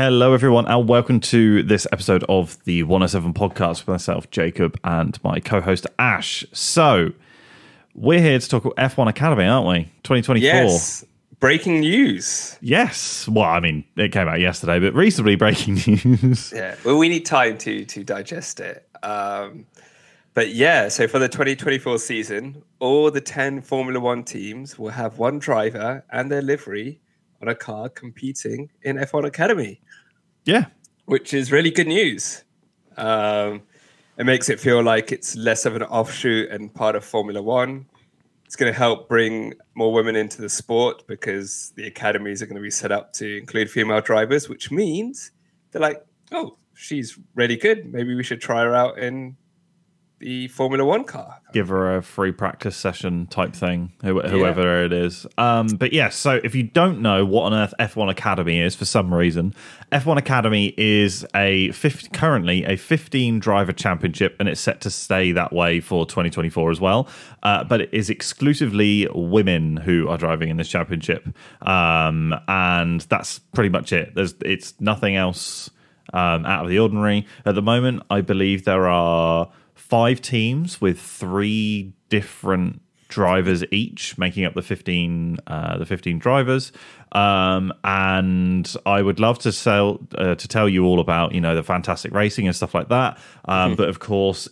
Hello, everyone, and welcome to this episode of the 107 podcast with myself, Jacob, and my co host, Ash. So, we're here to talk about F1 Academy, aren't we? 2024. Yes. Breaking news. Yes. Well, I mean, it came out yesterday, but reasonably breaking news. Yeah. Well, we need time to to digest it. Um, but yeah, so for the 2024 season, all the 10 Formula One teams will have one driver and their livery on a car competing in F1 Academy. Yeah. Which is really good news. Um, it makes it feel like it's less of an offshoot and part of Formula One. It's going to help bring more women into the sport because the academies are going to be set up to include female drivers, which means they're like, oh, she's really good. Maybe we should try her out in the Formula One car. Give her a free practice session type thing, whoever yeah. it is. Um, but yes, yeah, so if you don't know what on earth F1 Academy is for some reason, F1 Academy is a 50, currently a 15 driver championship, and it's set to stay that way for 2024 as well. Uh, but it is exclusively women who are driving in this championship, um, and that's pretty much it. There's it's nothing else um, out of the ordinary at the moment. I believe there are five teams with three different drivers each, making up the fifteen uh, the fifteen drivers. Um, and I would love to sell uh, to tell you all about you know the fantastic racing and stuff like that. Um, mm-hmm. But of course,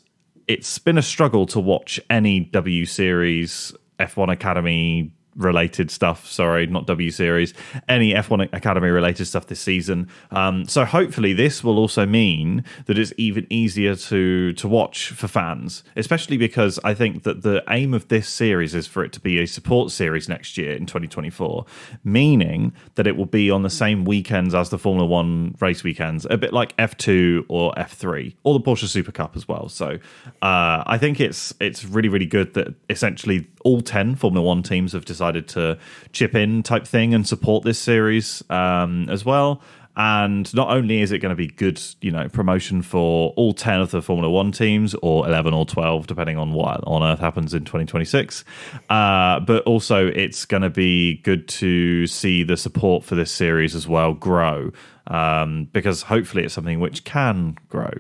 it's been a struggle to watch any W Series F1 Academy related stuff. Sorry, not W Series, any F1 Academy related stuff this season. Um, so hopefully, this will also mean that it's even easier to to watch for fans, especially because I think that the aim of this series is for it to be a support series next year in 2024, meaning that it will be on the same weekends as the Formula One race weekends, a bit like F2 or F3 or the Porsche Super Cup as well. So uh, I think it's it's really really good that essentially all 10 Formula One teams have decided decided to chip in type thing and support this series um, as well. And not only is it going to be good, you know, promotion for all 10 of the Formula One teams, or 11 or 12, depending on what on earth happens in 2026, uh, but also it's going to be good to see the support for this series as well grow, um, because hopefully it's something which can grow,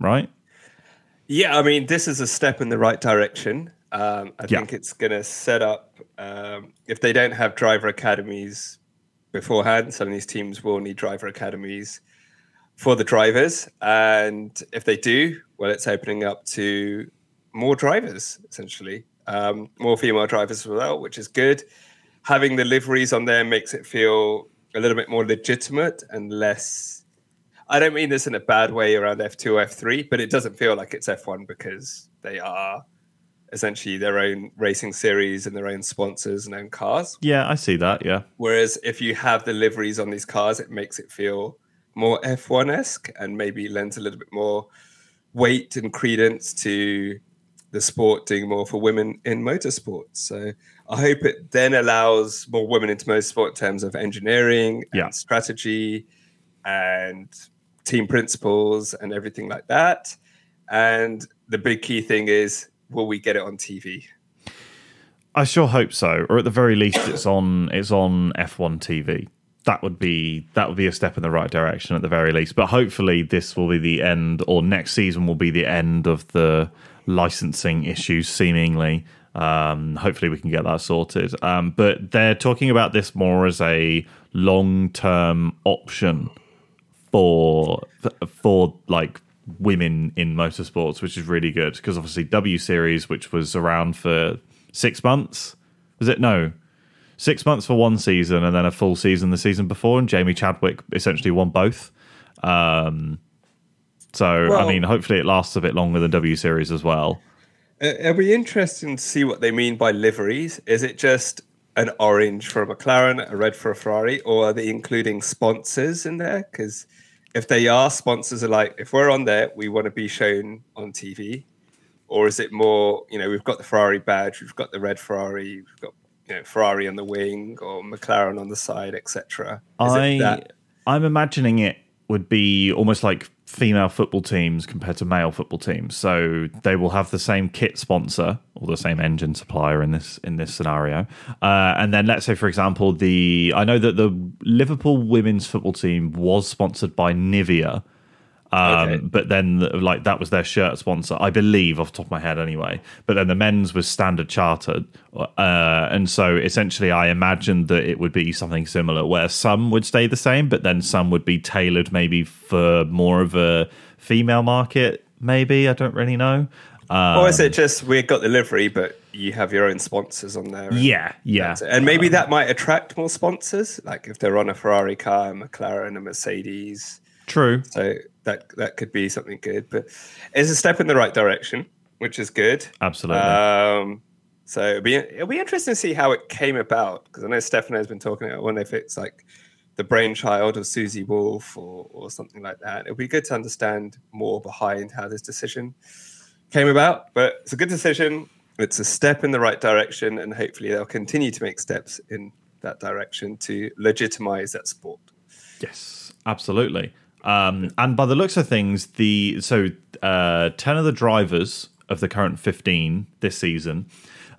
right? Yeah, I mean, this is a step in the right direction. Um, I yeah. think it's going to set up, um, if they don't have driver academies beforehand, some of these teams will need driver academies for the drivers. And if they do, well, it's opening up to more drivers, essentially, um, more female drivers as well, which is good. Having the liveries on there makes it feel a little bit more legitimate and less. I don't mean this in a bad way around F2, F3, but it doesn't feel like it's F1 because they are essentially their own racing series and their own sponsors and own cars. Yeah, I see that. Yeah. Whereas if you have the liveries on these cars, it makes it feel more F1 esque and maybe lends a little bit more weight and credence to the sport doing more for women in motorsport. So I hope it then allows more women into motorsport in terms of engineering and yeah. strategy and team principles and everything like that. And the big key thing is will we get it on TV? I sure hope so, or at the very least, it's on it's on F1 TV. That would be that would be a step in the right direction at the very least. But hopefully, this will be the end, or next season will be the end of the licensing issues. Seemingly, um, hopefully, we can get that sorted. Um, but they're talking about this more as a long term option for for like women in motorsports, which is really good because obviously W Series, which was around for six months, was it? No, six months for one season and then a full season the season before, and Jamie Chadwick essentially won both. Um, so well, I mean, hopefully it lasts a bit longer than W Series as well. It'll be interesting to see what they mean by liveries. Is it just an orange for a McLaren, a red for a Ferrari, or are they including sponsors in there? Because if they are sponsors are like if we're on there we want to be shown on tv or is it more you know we've got the ferrari badge we've got the red ferrari we've got you know ferrari on the wing or mclaren on the side etc i i'm imagining it would be almost like female football teams compared to male football teams. So they will have the same kit sponsor or the same engine supplier in this in this scenario. Uh, and then let's say, for example, the I know that the Liverpool women's football team was sponsored by Nivea um, okay. But then, like that was their shirt sponsor, I believe, off the top of my head, anyway. But then the men's was Standard Chartered, uh, and so essentially, I imagined that it would be something similar, where some would stay the same, but then some would be tailored maybe for more of a female market. Maybe I don't really know. Um, or is it just we've got the livery, but you have your own sponsors on there? Yeah, yeah. And maybe um, that might attract more sponsors, like if they're on a Ferrari car, a McLaren, a Mercedes. True. So that that could be something good. But it's a step in the right direction, which is good. Absolutely. Um, so it'll be it'll be interesting to see how it came about because I know Stefano has been talking about. I wonder if it's like the brainchild of Susie Wolff or or something like that. It'll be good to understand more behind how this decision came about. But it's a good decision. It's a step in the right direction, and hopefully they'll continue to make steps in that direction to legitimize that sport. Yes, absolutely. Um, and by the looks of things, the so uh, ten of the drivers of the current fifteen this season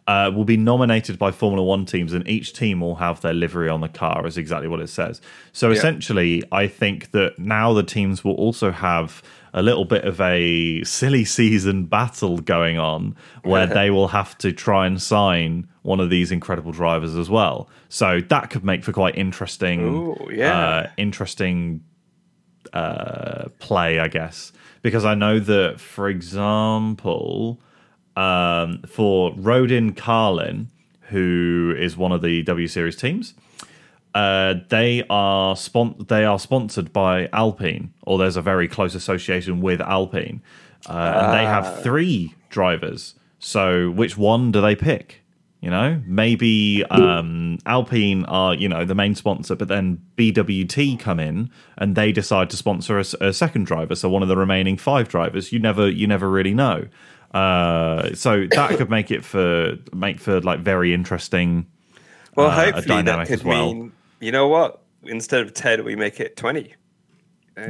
uh, will be nominated by Formula One teams, and each team will have their livery on the car, is exactly what it says. So yeah. essentially, I think that now the teams will also have a little bit of a silly season battle going on where they will have to try and sign one of these incredible drivers as well. So that could make for quite interesting, Ooh, yeah. uh, interesting uh, play, I guess, because I know that, for example, um, for Rodin Carlin, who is one of the W Series teams, uh, they are spon- they are sponsored by Alpine, or there's a very close association with Alpine, uh, and they have ah. three drivers. So, which one do they pick? You know, maybe um, Alpine are you know the main sponsor, but then BWT come in and they decide to sponsor a, a second driver. So one of the remaining five drivers, you never you never really know. Uh, so that could make it for make for like very interesting. Well, uh, hopefully that could well. mean you know what? Instead of ten, we make it twenty.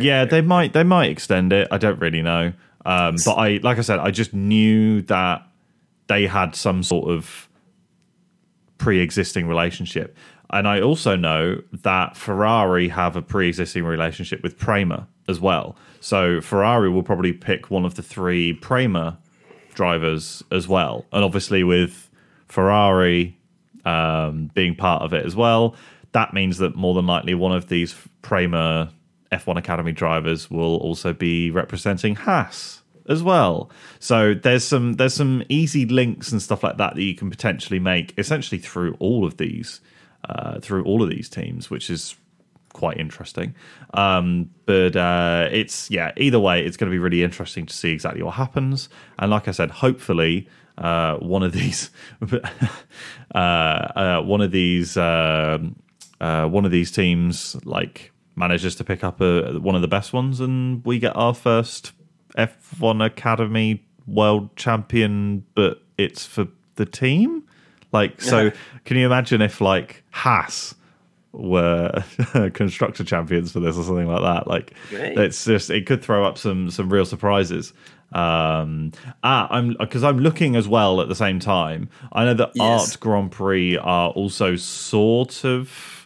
Yeah, they might they might extend it. I don't really know. Um, but I like I said, I just knew that they had some sort of pre-existing relationship. And I also know that Ferrari have a pre-existing relationship with Prema as well. So Ferrari will probably pick one of the three Prema drivers as well. And obviously with Ferrari um, being part of it as well, that means that more than likely one of these Prema F1 Academy drivers will also be representing Haas as well. So there's some there's some easy links and stuff like that that you can potentially make essentially through all of these uh, through all of these teams, which is quite interesting. Um, but uh, it's yeah, either way, it's going to be really interesting to see exactly what happens. And like I said, hopefully. Uh, one of these, uh, uh, one of these, um, uh, one of these teams, like manages to pick up a, one of the best ones, and we get our first F1 Academy World Champion, but it's for the team. Like, so can you imagine if like Haas were constructor champions for this or something like that? Like, Great. it's just it could throw up some some real surprises. Um, ah, I'm because I'm looking as well at the same time. I know that yes. Art Grand Prix are also sort of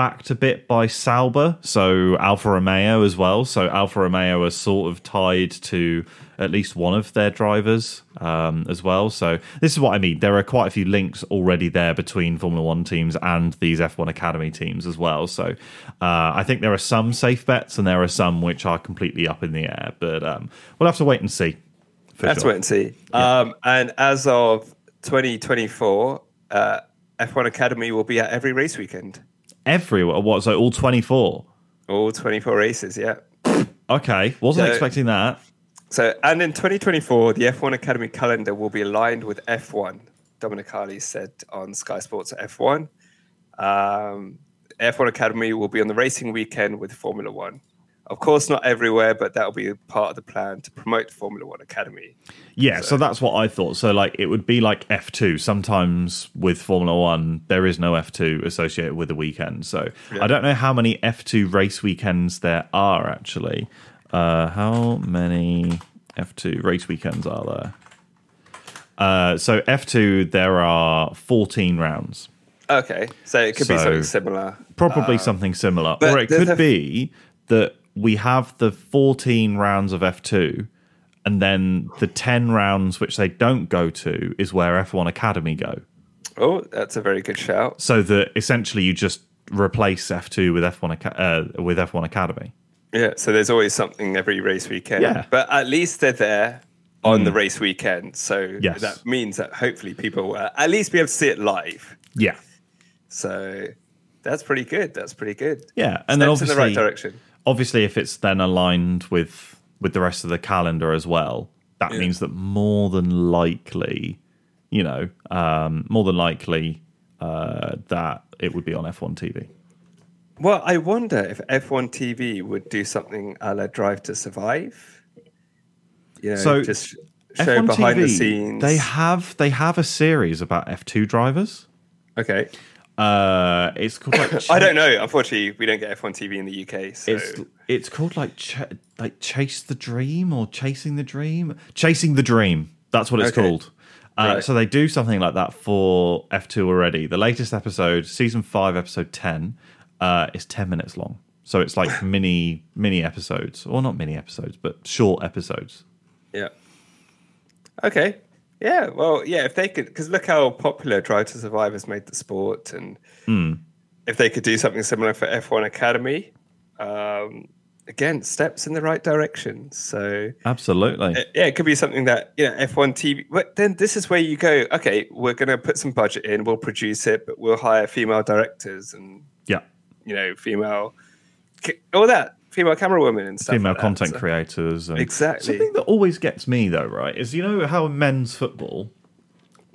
backed a bit by Sauber, so Alfa Romeo as well. So Alfa Romeo are sort of tied to at least one of their drivers um, as well. So this is what I mean. There are quite a few links already there between Formula One teams and these F1 Academy teams as well. So uh, I think there are some safe bets and there are some which are completely up in the air. But um, we'll have to wait and see. Let's sure. wait and see. Yeah. Um, and as of 2024, uh, F1 Academy will be at every race weekend everywhere. What? So all twenty four. All twenty four races. Yeah. Okay, wasn't so, expecting that. So, and in 2024, the F1 Academy calendar will be aligned with F1. Domenicali said on Sky Sports F1. Um, F1 Academy will be on the racing weekend with Formula One. Of course, not everywhere, but that'll be part of the plan to promote Formula One Academy. Yeah, so. so. that's what I thought. So, like, it would be like F2. Sometimes with Formula One, there is no F2 associated with the weekend. So, yeah. I don't know how many F2 race weekends there are actually. Uh, how many F2 race weekends are there? Uh, so F2, there are 14 rounds. Okay, so it could be something similar. Probably something similar. Or it could a- be that we have the 14 rounds of F2, and then the 10 rounds which they don't go to is where F1 Academy go. Oh, that's a very good shout. So that essentially you just replace F2 with F1 uh, with F1 Academy. Yeah, so there's always something every race weekend. Yeah. But at least they're there on the race weekend. So Yes. that means that hopefully people will at least be able to see it live. Yeah. So that's pretty good. That's pretty good. Yeah, and then Steps in the obviously, right direction. Obviously, if it's then aligned with with the rest of the calendar as well, that Yeah. means that more than likely, you know, um, more than likely uh, that it would be on F1 TV. Well, I wonder if F1 TV would do something a la Drive to Survive. You know, So, just show F1 behind TV, the scenes. they have they have a series about F2 drivers. okay. Uh, it's called like I don't know. Unfortunately, we don't get F1 TV in the UK. So It's it's called like ch- like chase the dream or chasing the dream, chasing the dream. That's what it's Okay. called. Uh, Right. So they do something like that for F two already. The latest episode, season five, episode ten, uh, is ten minutes long. So it's like mini mini episodes, or not mini episodes, but short episodes. Yeah. Okay. Yeah. Well, yeah. If they could, because look how popular Drive to Survive has made the sport, and Hmm. if they could do something similar for F1 Academy, um, again, steps in the right direction. So Absolutely. uh, yeah, it could be something that you know F1 TV. But then this is where you go. Okay, we're going to put some budget in. We'll produce it, but we'll hire female directors and yeah. you know female, all that female camera women and stuff. Female like that. content So- creators. And Exactly. Something that always gets me though, right, is you know how in men's football,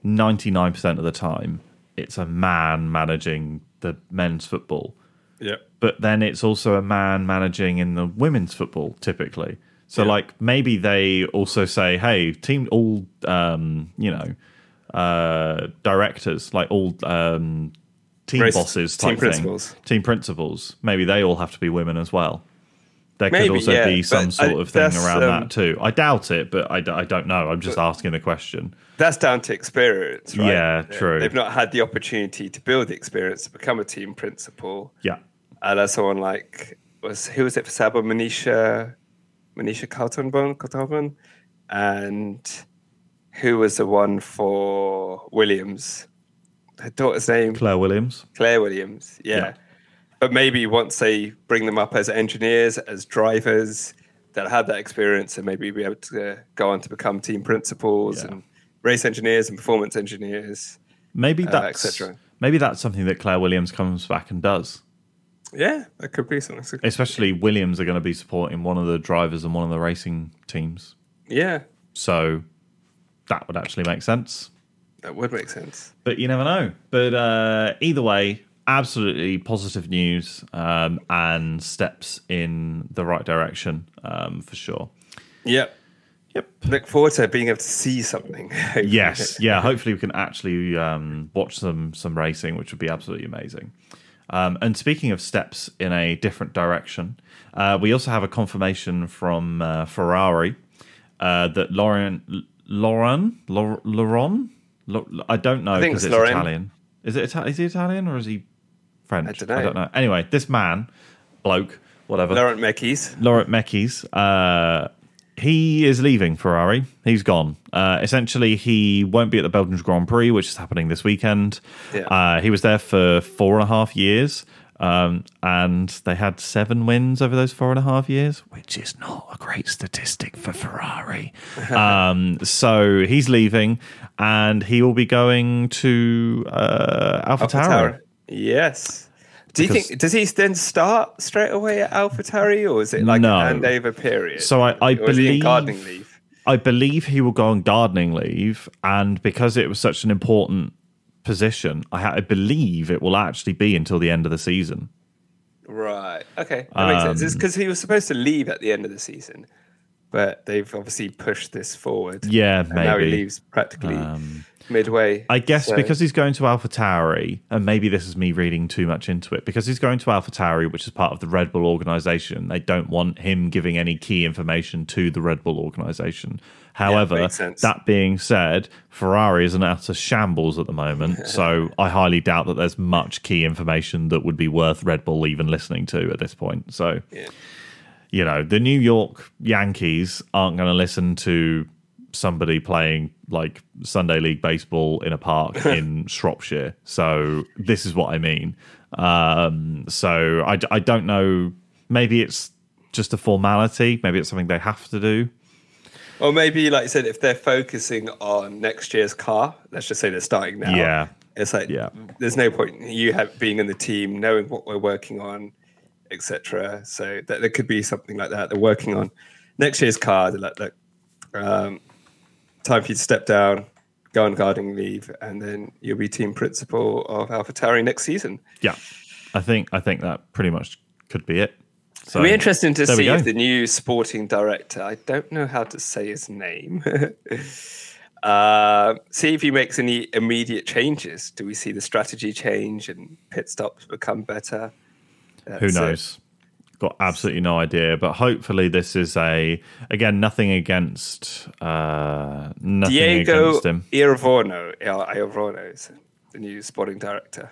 ninety nine percent of the time, it's a man managing the men's football, Yeah. but then it's also a man managing in the women's football typically. So Yeah. like maybe they also say, hey, team all um, you know, uh directors, like all um team Race- bosses team type principals. Team principals. Maybe they all have to be women as well. There could also yeah, be some sort I- of thing around um, that too. I doubt it, but I don't know. I'm just asking the question. that's down to experience, right? Yeah, true. They've not had the opportunity to build the experience to become a team principal. Yeah. And as someone like was who was it for Sauber Manisha Manisha Kaltenborn Kaltenborn and who was the one for Williams? Her daughter's name Claire Williams. Claire Williams. Yeah. Yeah. But maybe once they bring them up as engineers, as drivers, they'll have that experience and maybe be able to go on to become team principals Yeah. and race engineers and performance engineers. Maybe Uh, that's et maybe that's something that Claire Williams comes back and does. Yeah, that could be something. Especially Williams are going to be supporting one of the drivers and one of the racing teams. Yeah, So that would actually make sense. that would make sense. But you never know. But uh, either way, absolutely positive news um, and steps in the right direction um, for sure. Yep. Yep. Look forward to being able to see something. Yes, yeah. Hopefully, we can actually um, watch some some racing, which would be absolutely amazing. Um, and speaking of steps in a different direction, uh, we also have a confirmation from uh, Ferrari uh, that Lauren, Lauren, Lau- Lauren, I don't know because it's it's, Lauren. Italian. Is it Ita- is he Italian or is he French? I don't know. Anyway, this man, bloke, whatever, Laurent Mekies. Laurent Mekies, uh, he is leaving Ferrari. He's gone. Uh, essentially, he won't be at the Belgian Grand Prix, which is happening this weekend. Yeah. Uh, he was there for four and a half years, um, and they had seven wins over those four and a half years, which is not a great statistic for Ferrari. um, so he's leaving, and he will be going to uh, AlphaTauri. Yes. Do you think does he then start straight away at AlphaTauri, or is it like No. a handover period? So I, I or is he believe gardening leave? I believe he will go on gardening leave, and because it was such an important position, I, ha- I believe it will actually be until the end of the season. Right. Okay. That makes sense. Um, because he was supposed to leave at the end of the season, but they've obviously pushed this forward. Yeah, And now he leaves practically Um, midway. I guess so. because he's going to AlphaTauri, and maybe this is me reading too much into it, because he's going to AlphaTauri, which is part of the Red Bull organization. They don't want him giving any key information to the Red Bull organization. However, yeah, that being said, Ferrari is an utter shambles at the moment, so I highly doubt that there's much key information that would be worth Red Bull even listening to at this point. So. Yeah you know, the New York Yankees aren't going to listen to somebody playing like Sunday League baseball in a park in Shropshire. So this is what I mean. Um, so I, I don't know. Maybe it's just a formality. Maybe it's something they have to do. Or maybe, like I said, if they're focusing on next year's car, let's just say they're starting now. Yeah. It's like, yeah. there's no point you have being in the team, knowing what we're working on, etc. So that there could be something like that. They're working on next year's car. They're like, look, um, time for you to step down, go on gardening leave, and then you'll be team principal of AlphaTauri next season. Yeah, I think I think that pretty much could be it. So, It'll be interesting to see if the new sporting director, I don't know how to say his name, uh, see if he makes any immediate changes. Do we see the strategy change and pit stops become better? That's Who knows? It got absolutely no idea. But hopefully, this is a again nothing against uh, nothing Diego against him. Is the new sporting director.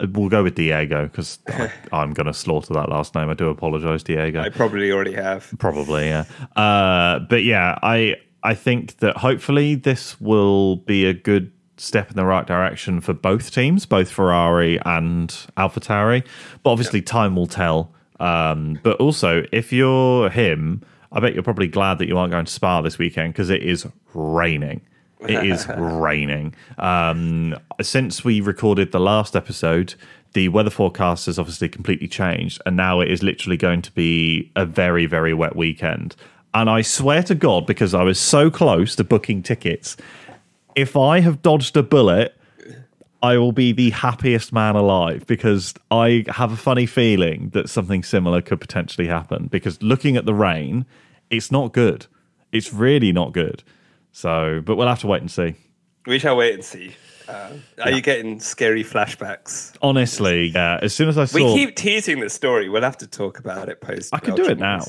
We'll go with Diego because I'm going to slaughter that last name. I do apologize, Diego. I probably already have. Probably, yeah. Uh, but yeah, I I think that hopefully this will be a good step in the right direction for both teams, both Ferrari and AlphaTauri. But obviously, yeah. time will tell. Um, but also, if you're him, I bet you're probably glad that you aren't going to Spa this weekend because it is raining. It is raining. Um, since we recorded the last episode, the weather forecast has obviously completely changed, and now it is literally going to be a very, very wet weekend. And I swear to God, because I was so close to booking tickets, if I have dodged a bullet, I will be the happiest man alive because I have a funny feeling that something similar could potentially happen. Because looking at the rain, it's not good. It's really not good. So, but we'll have to wait and see. We shall wait and see. Uh, are yeah. you getting scary flashbacks? Honestly, yeah. As soon as I saw, we keep teasing the story. We'll have to talk about it post. I can do it now.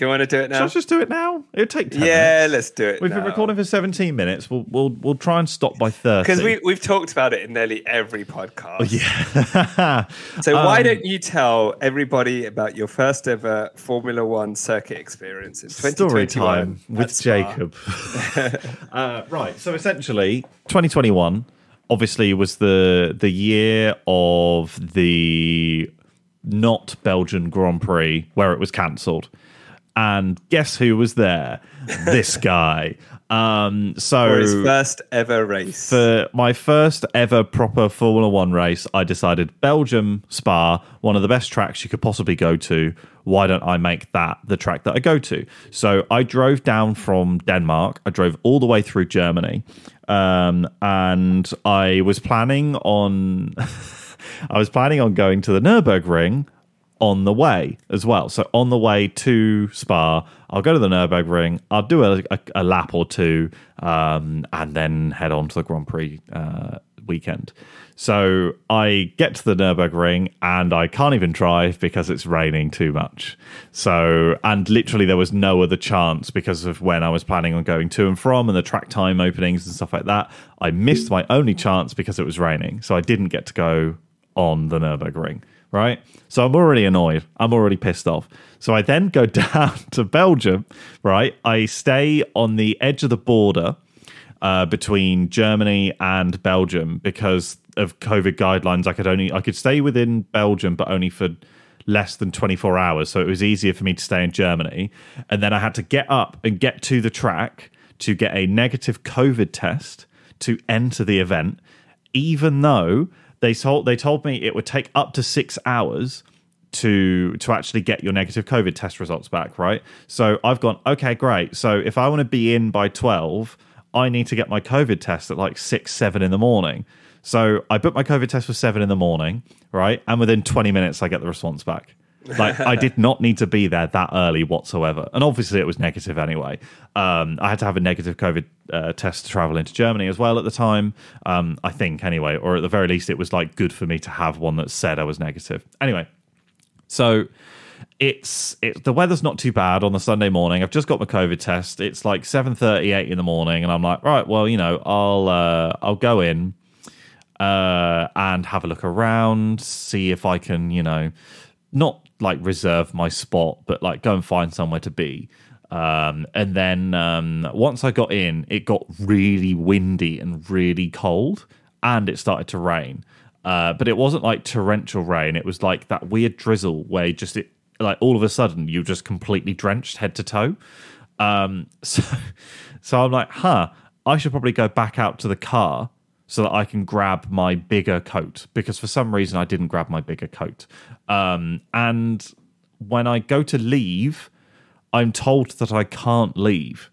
Do you want to do it now? Shall I just do it now? It would take 10 Yeah, minutes. let's do it We've now. been recording for 17 minutes. We'll we'll we'll try and stop by 30. Because we, we've talked about it in nearly every podcast. Oh, yeah. so um, why don't you tell everybody about your first ever Formula One circuit experience in Story time with Jacob. uh, right. So essentially, 2021 obviously was the the year of the not Belgian Grand Prix where it was cancelled and guess who was there? this guy. Um, so for his first ever race, for my first ever proper Formula One race, I decided Belgium Spa, one of the best tracks you could possibly go to. Why don't I make that the track that I go to? So I drove down from Denmark. I drove all the way through Germany, um, and I was planning on. I was planning on going to the Nurburgring on the way as well. So on the way to Spa, I'll go to the Nurburgring, I'll do a, a, a lap or two, um, and then head on to the Grand Prix uh, weekend. So I get to the Nurburgring and I can't even drive because it's raining too much. So, and literally there was no other chance because of when I was planning on going to and from and the track time openings and stuff like that. I missed my only chance because it was raining. So I didn't get to go on the Nurburgring right? So I'm already annoyed. I'm already pissed off. So I then go down to Belgium, right? I stay on the edge of the border uh, between Germany and Belgium because of COVID guidelines. I could only I could stay within Belgium, but only for less than 24 hours. So it was easier for me to stay in Germany. And then I had to get up and get to the track to get a negative COVID test to enter the event, even though they told they told me it would take up to six hours to to actually get your negative COVID test results back, right? So I've gone, okay, great. So if I want to be in by twelve, I need to get my COVID test at like six, seven in the morning. So I booked my COVID test for seven in the morning, right? And within 20 minutes, I get the response back. Like I did not need to be there that early whatsoever, and obviously it was negative anyway. Um, I had to have a negative COVID uh, test to travel into Germany as well at the time. Um, I think anyway, or at the very least, it was like good for me to have one that said I was negative. Anyway, so it's it, the weather's not too bad on the Sunday morning. I've just got my COVID test. It's like seven thirty eight in the morning, and I'm like, right, well, you know, I'll uh, I'll go in uh, and have a look around, see if I can, you know, not like reserve my spot, but like go and find somewhere to be. Um, and then um, once I got in, it got really windy and really cold, and it started to rain. Uh, but it wasn't like torrential rain. It was like that weird drizzle where just it like all of a sudden you're just completely drenched head to toe. Um, so, so I'm like, huh, I should probably go back out to the car so that I can grab my bigger coat because for some reason I didn't grab my bigger coat. Um, and when I go to leave, I'm told that I can't leave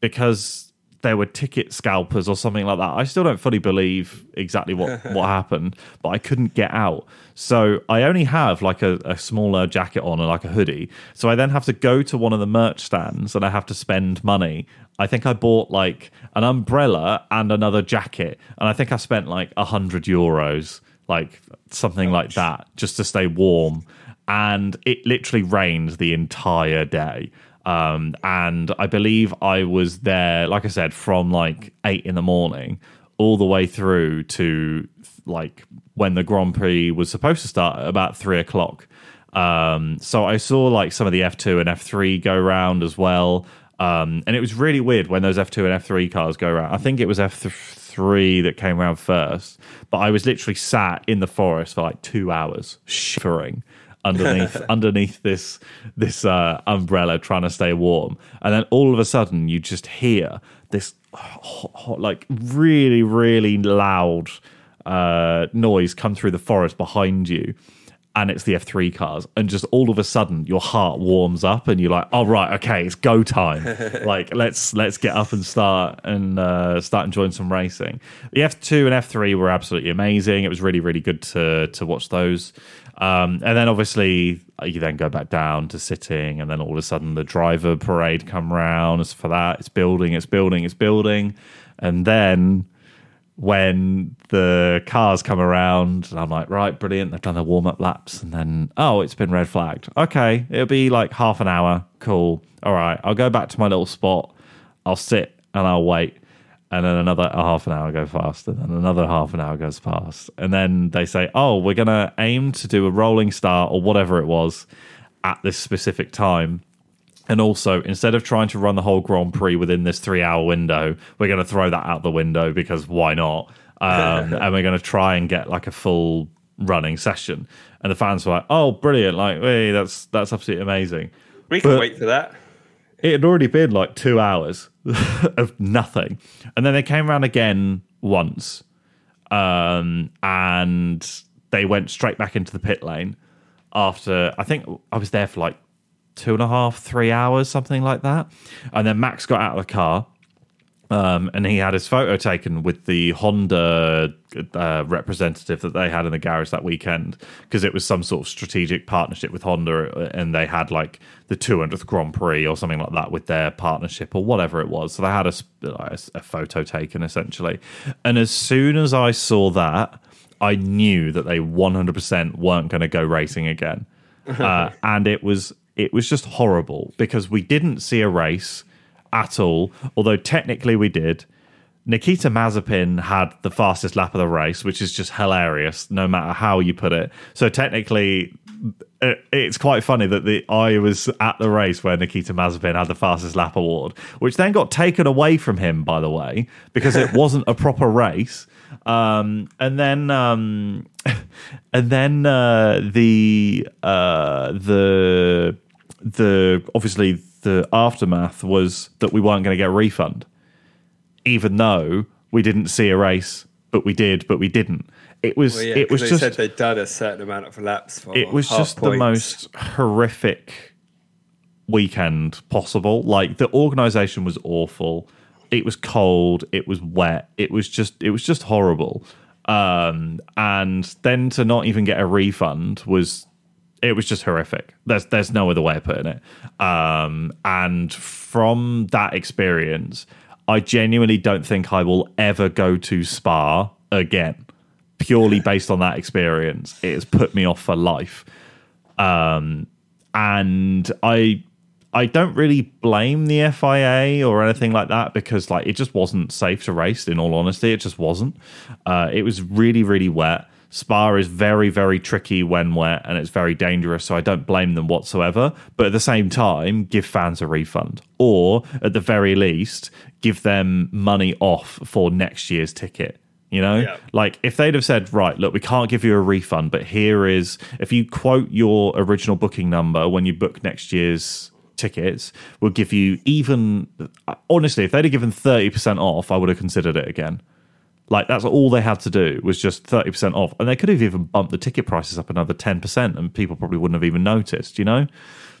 because there were ticket scalpers or something like that. I still don't fully believe exactly what, what happened, but I couldn't get out. So I only have like a, a smaller jacket on and like a hoodie. So I then have to go to one of the merch stands and I have to spend money. I think I bought like an umbrella and another jacket. And I think I spent like a hundred euros, like something Ouch. like that, just to stay warm. And it literally rained the entire day. Um, and I believe I was there, like I said, from like eight in the morning all the way through to like when the Grand Prix was supposed to start at about three o'clock. Um, so I saw like some of the F2 and F3 go round as well. Um, and it was really weird when those F2 and F3 cars go around. I think it was F3 that came around first, but I was literally sat in the forest for like two hours shivering underneath underneath this this uh, umbrella trying to stay warm, and then all of a sudden you just hear this hot, hot, like really really loud uh, noise come through the forest behind you. And it's the F3 cars, and just all of a sudden your heart warms up, and you're like, "Oh right, okay, it's go time! like let's let's get up and start and uh, start enjoying some racing." The F2 and F3 were absolutely amazing. It was really really good to to watch those. Um, and then obviously you then go back down to sitting, and then all of a sudden the driver parade come round. As for that, it's building, it's building, it's building, and then when the cars come around, and I'm like, right, brilliant. They've done their warm up laps, and then oh, it's been red flagged. Okay, it'll be like half an hour. Cool. All right, I'll go back to my little spot. I'll sit and I'll wait and then another half an hour goes past, and then another half an hour goes past, and then they say, "Oh, we're gonna aim to do a rolling start or whatever it was at this specific time." And also, instead of trying to run the whole Grand Prix within this three-hour window, we're going to throw that out the window because why not? Um, and we're going to try and get like a full running session. And the fans were like, "Oh, brilliant! Like, hey, that's that's absolutely amazing." We can but, wait for that it had already been like two hours of nothing. And then they came around again once. Um, and they went straight back into the pit lane after I think I was there for like two and a half, three hours, something like that. And then Max got out of the car um, and he had his photo taken with the Honda uh, representative that they had in the garage that weekend because it was some sort of strategic partnership with Honda, and they had like the 200th Grand Prix or something like that with their partnership or whatever it was. So they had a, a, a photo taken essentially. And as soon as I saw that, I knew that they 100% weren't going to go racing again, uh, and it was it was just horrible because we didn't see a race at all, although technically we did. Nikita Mazepin had the fastest lap of the race, which is just hilarious, no matter how you put it. So technically, uh, it's quite funny that the I was at the race where Nikita Mazepin had the fastest lap award, which then got taken away from him, by the way, because it wasn't a proper race. Um, and then, um, and then uh, the uh, the the obviously the aftermath was that we weren't going to get a refund, even though we didn't see a race, but we did, but we didn't. It was well, yeah, it was they just said they'd done a certain amount of laps. For it was just points. the most horrific weekend possible. Like the organization was awful. It was cold. It was wet. It was just it was just horrible. Um, and then to not even get a refund was It was just horrific. There's there's no other way of putting it. Um, and from that experience, I genuinely don't think I will ever go to Spa again. Purely based on that experience, it has put me off for life. Um, and I I don't really blame the FIA or anything like that because like it just wasn't safe to race. In all honesty, it just wasn't. Uh, it was really really wet. Spa is very very tricky when wet and it's very dangerous. So I don't blame them whatsoever. But at the same time, give fans a refund or at the very least give them money off for next year's ticket. You know, yeah. like if they'd have said, right, look, we can't give you a refund, but here is if you quote your original booking number when you book next year's tickets will give you even honestly if they'd have given 30% off i would have considered it again. Like that's all they had to do was just 30% off. And they could have even bumped the ticket prices up another 10% and people probably wouldn't have even noticed you know?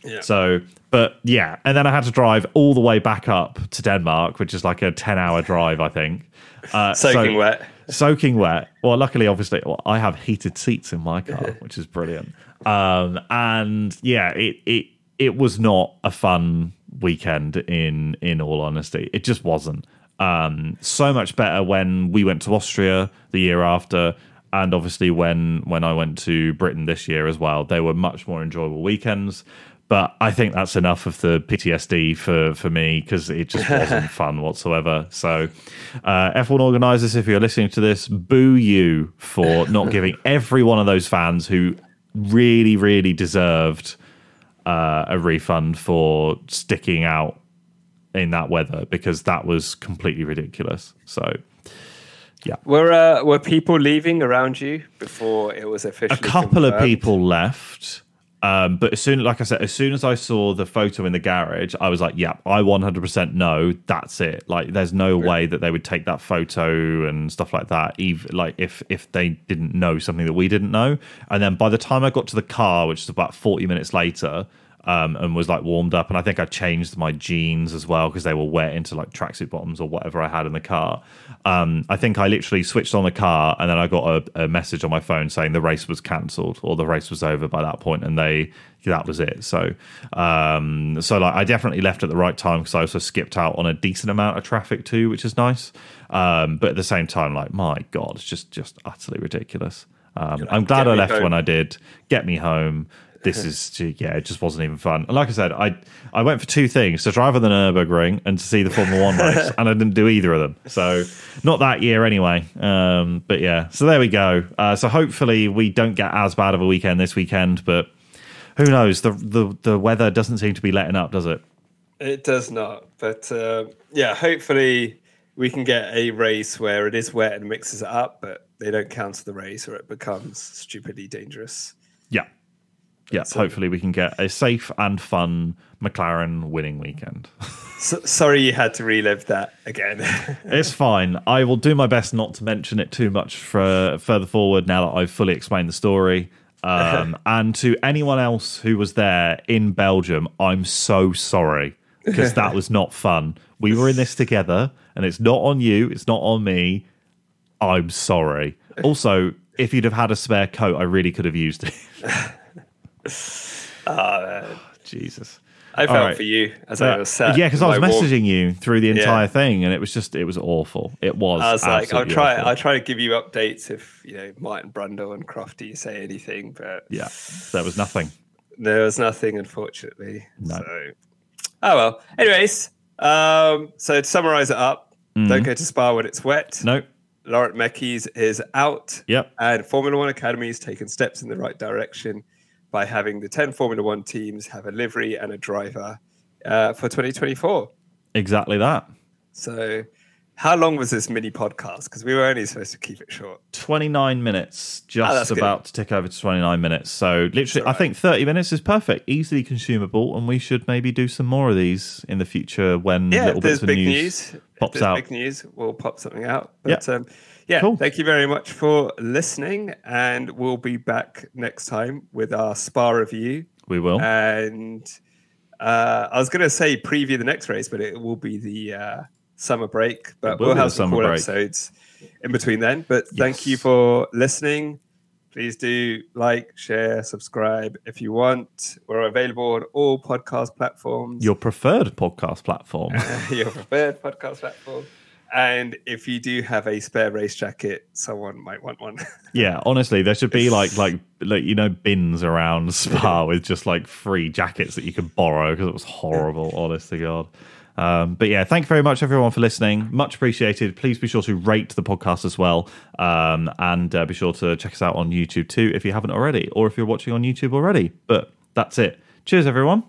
Yeah. so but yeah. And then i had to drive all the way back up to denmark which is like a 10 hour drive i think. Uh, soaking so, wet. Soaking wet. Well luckily obviously well, i have heated seats in my car which is brilliant. Um, and yeah it, it it was not a fun weekend in in all honesty. It just wasn't. Um, so much better when we went to austria the year after and obviously when when i went to britain this year as well. They were much more enjoyable weekends but i think that's enough of the ptsd for for me because it just wasn't fun whatsoever. So uh, f1 organizers if you're listening to this boo you for not giving every one of those fans who really really deserved uh, a refund for sticking out in that weather because that was completely ridiculous. So, yeah. Were uh, were people leaving around you before it was officially? A couple confirmed? of people left. Um, but as soon, like I said, as soon as I saw the photo in the garage, I was like, "Yeah, I 100% know that's it." Like, there's no yeah. way that they would take that photo and stuff like that. Even like if if they didn't know something that we didn't know, and then by the time I got to the car, which is about 40 minutes later, um, and was like warmed up. And I think I changed my jeans as well because they were wet into like tracksuit bottoms or whatever I had in the car. Um, I think I literally switched on the car and then I got a, a message on my phone saying the race was cancelled or the race was over by that point, and they that was it. So, um, so like I definitely left at the right time because I also skipped out on a decent amount of traffic too, which is nice. Um, but at the same time, like my god, it's just just utterly ridiculous. Um, I'm glad I left home. when I did. Get me home this is yeah, it just wasn't even fun. And like I said, I I went for two things: to drive on the Nurburgring and to see the Formula One race, and I didn't do either of them. So not that year anyway. Um, but yeah, so there we go. Uh, so hopefully we don't get as bad of a weekend this weekend, but who knows? The the the weather doesn't seem to be letting up, does it? It does not. But uh, yeah, hopefully we can get a race where it is wet and mixes it up, but they don't cancel the race or it becomes stupidly dangerous. Yeah yeah, so, hopefully we can get a safe and fun McLaren winning weekend. so, sorry you had to relive that again. it's fine. I will do my best not to mention it too much for further forward now that I've fully explained the story. Um, and to anyone else who was there in Belgium, I'm so sorry because that was not fun. We were in this together, and it's not on you, it's not on me. I'm sorry. Also, if you'd have had a spare coat, I really could have used it. Oh, Jesus. I felt right. for you as uh, I was sat. Yeah, because I was messaging you through the entire yeah. thing, and it was just it was awful. It was. I was like, I'll try. Awful. I'll try to give you updates if you know Martin Brundle and Crofty say anything, but yeah, there was nothing. There was nothing, unfortunately. No. So, oh well. Anyways, um, so to summarize it up, mm-hmm. don't go to Spa when it's wet. Nope. Laurent Mekies is out. Yep. And Formula One Academy has taken steps in the right direction by having the 10 Formula One teams have a livery and a driver uh, for 2024. Exactly that. So, how long was this mini podcast? Because we were only supposed to keep it short. 29 minutes, just oh, about good. to tick over to 29 minutes. So, literally, right. I think 30 minutes is perfect, easily consumable, and we should maybe do some more of these in the future when yeah, little bits of news, news pops out. Big news, we'll pop something out. But, yeah. Um, yeah, cool. thank you very much for listening. And we'll be back next time with our Spa review. We will. And uh, I was going to say preview the next race, but it will be the uh, summer break. But we'll have some cool break. episodes in between then. But yes. thank you for listening. Please do like, share, subscribe if you want. We're available on all podcast platforms. Your preferred podcast platform. Your preferred podcast platform. And if you do have a spare race jacket, someone might want one. yeah, honestly, there should be like like like you know bins around Spa with just like free jackets that you can borrow because it was horrible. honest to God. Um, but yeah, thank you very much, everyone, for listening. Much appreciated. Please be sure to rate the podcast as well. Um, and uh, be sure to check us out on YouTube too if you haven't already, or if you're watching on YouTube already. But that's it. Cheers, everyone.